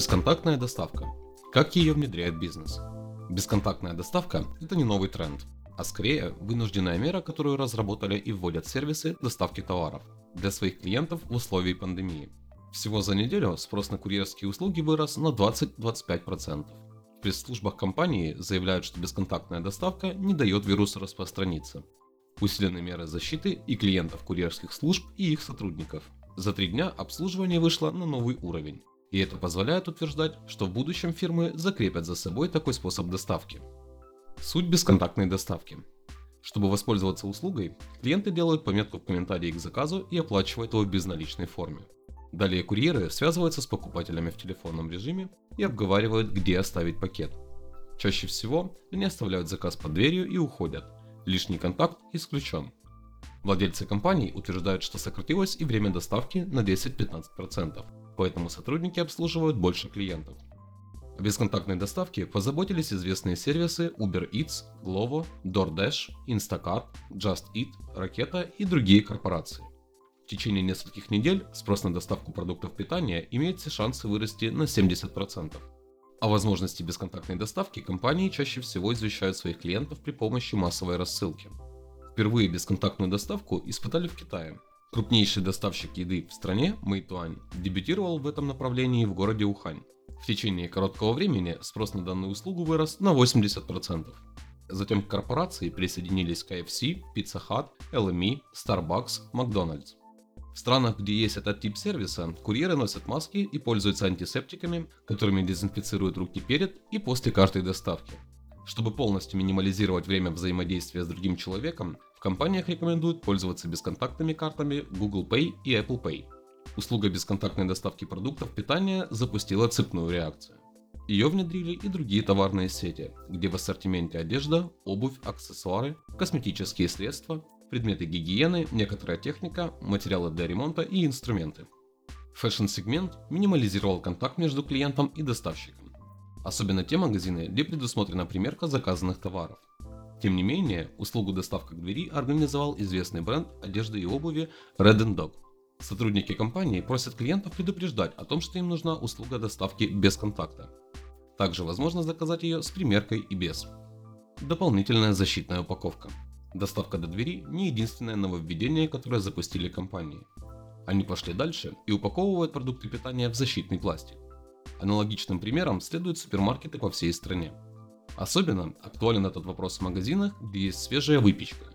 Бесконтактная доставка. Как ее внедряет бизнес? Бесконтактная доставка – это не новый тренд, а скорее вынужденная мера, которую разработали и вводят сервисы доставки товаров для своих клиентов в условии пандемии. Всего за неделю спрос на курьерские услуги вырос на 20-25%. В пресс-службах компании заявляют, что бесконтактная доставка не дает вирусу распространиться. Усилены меры защиты и клиентов курьерских служб и их сотрудников. За три дня обслуживание вышло на новый уровень. И это позволяет утверждать, что в будущем фирмы закрепят за собой такой способ доставки. Суть бесконтактной доставки. Чтобы воспользоваться услугой, клиенты делают пометку в комментарии к заказу и оплачивают его в безналичной форме. Далее курьеры связываются с покупателями в телефонном режиме и обговаривают, где оставить пакет. Чаще всего они оставляют заказ под дверью и уходят. Лишний контакт исключен. Владельцы компаний утверждают, что сократилось и время доставки на 10-15%, поэтому сотрудники обслуживают больше клиентов. О бесконтактной доставке позаботились известные сервисы Uber Eats, Glovo, DoorDash, Instacart, Just Eat, Ракета и другие корпорации. В течение нескольких недель спрос на доставку продуктов питания имеет все шансы вырасти на 70%. О возможности бесконтактной доставки компании чаще всего извещают своих клиентов при помощи массовой рассылки. Впервые бесконтактную доставку испытали в Китае. Крупнейший доставщик еды в стране, Meituan, дебютировал в этом направлении в городе Ухань. В течение короткого времени спрос на данную услугу вырос на 80%. Затем к корпорации присоединились KFC, Pizza Hut, LME, Starbucks, McDonald's. В странах, где есть этот тип сервиса, курьеры носят маски и пользуются антисептиками, которыми дезинфицируют руки перед и после каждой доставки. Чтобы полностью минимализировать время взаимодействия с другим человеком, компаниях рекомендуют пользоваться бесконтактными картами Google Pay и Apple Pay. Услуга бесконтактной доставки продуктов питания запустила цепную реакцию. Ее внедрили и другие товарные сети, где в ассортименте одежда, обувь, аксессуары, косметические средства, предметы гигиены, некоторая техника, материалы для ремонта и инструменты. Фэшн-сегмент минимализировал контакт между клиентом и доставщиком. Особенно те магазины, где предусмотрена примерка заказанных товаров. Тем не менее, услугу доставка к двери организовал известный бренд одежды и обуви Red Dog. Сотрудники компании просят клиентов предупреждать о том, что им нужна услуга доставки без контакта. Также возможно заказать ее с примеркой и без. Дополнительная защитная упаковка. Доставка до двери не единственное нововведение, которое запустили компании. Они пошли дальше и упаковывают продукты питания в защитный пластик. Аналогичным примером следуют супермаркеты по всей стране. Особенно актуален этот вопрос в магазинах, где есть свежая выпечка.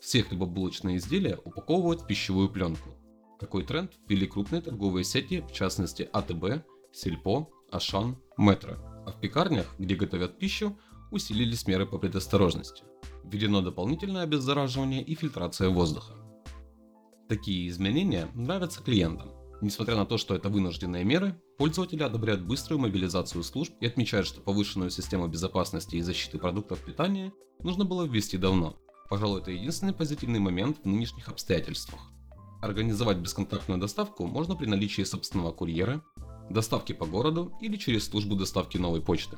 Все хлебобулочные изделия упаковывают в пищевую пленку. Такой тренд ввели крупные торговые сети, в частности АТБ, Сельпо, Ашан, Метро. А в пекарнях, где готовят пищу, усилились меры по предосторожности. Введено дополнительное обеззараживание и фильтрация воздуха. Такие изменения нравятся клиентам. Несмотря на то, что это вынужденные меры, пользователи одобряют быструю мобилизацию служб и отмечают, что повышенную систему безопасности и защиты продуктов питания нужно было ввести давно. Пожалуй, это единственный позитивный момент в нынешних обстоятельствах. Организовать бесконтактную доставку можно при наличии собственного курьера, доставки по городу или через службу доставки новой почты.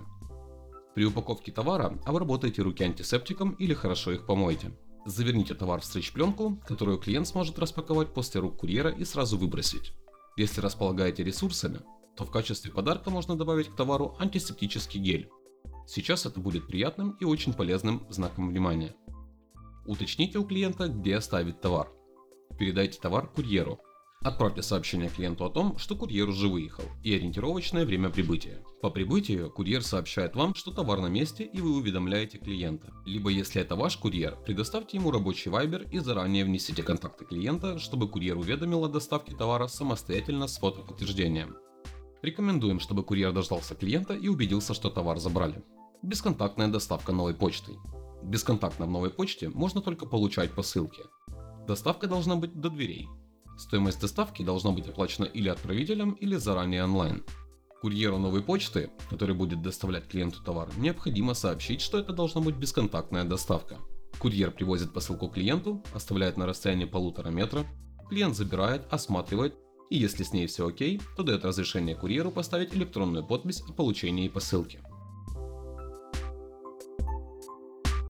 При упаковке товара обработайте руки антисептиком или хорошо их помойте. Заверните товар в стрич-пленку, которую клиент сможет распаковать после рук курьера и сразу выбросить. Если располагаете ресурсами, то в качестве подарка можно добавить к товару антисептический гель. Сейчас это будет приятным и очень полезным знаком внимания. Уточните у клиента, где оставить товар. Передайте товар курьеру, Отправьте сообщение клиенту о том, что курьер уже выехал, и ориентировочное время прибытия. По прибытию курьер сообщает вам, что товар на месте и вы уведомляете клиента. Либо если это ваш курьер, предоставьте ему рабочий вайбер и заранее внесите контакты клиента, чтобы курьер уведомил о доставке товара самостоятельно с фотоподтверждением. Рекомендуем, чтобы курьер дождался клиента и убедился, что товар забрали. Бесконтактная доставка новой почтой. Бесконтактно в новой почте можно только получать посылки. Доставка должна быть до дверей, Стоимость доставки должна быть оплачена или отправителем, или заранее онлайн. Курьеру новой почты, который будет доставлять клиенту товар, необходимо сообщить, что это должна быть бесконтактная доставка. Курьер привозит посылку клиенту, оставляет на расстоянии полутора метра, клиент забирает, осматривает, и если с ней все окей, то дает разрешение курьеру поставить электронную подпись о получении посылки.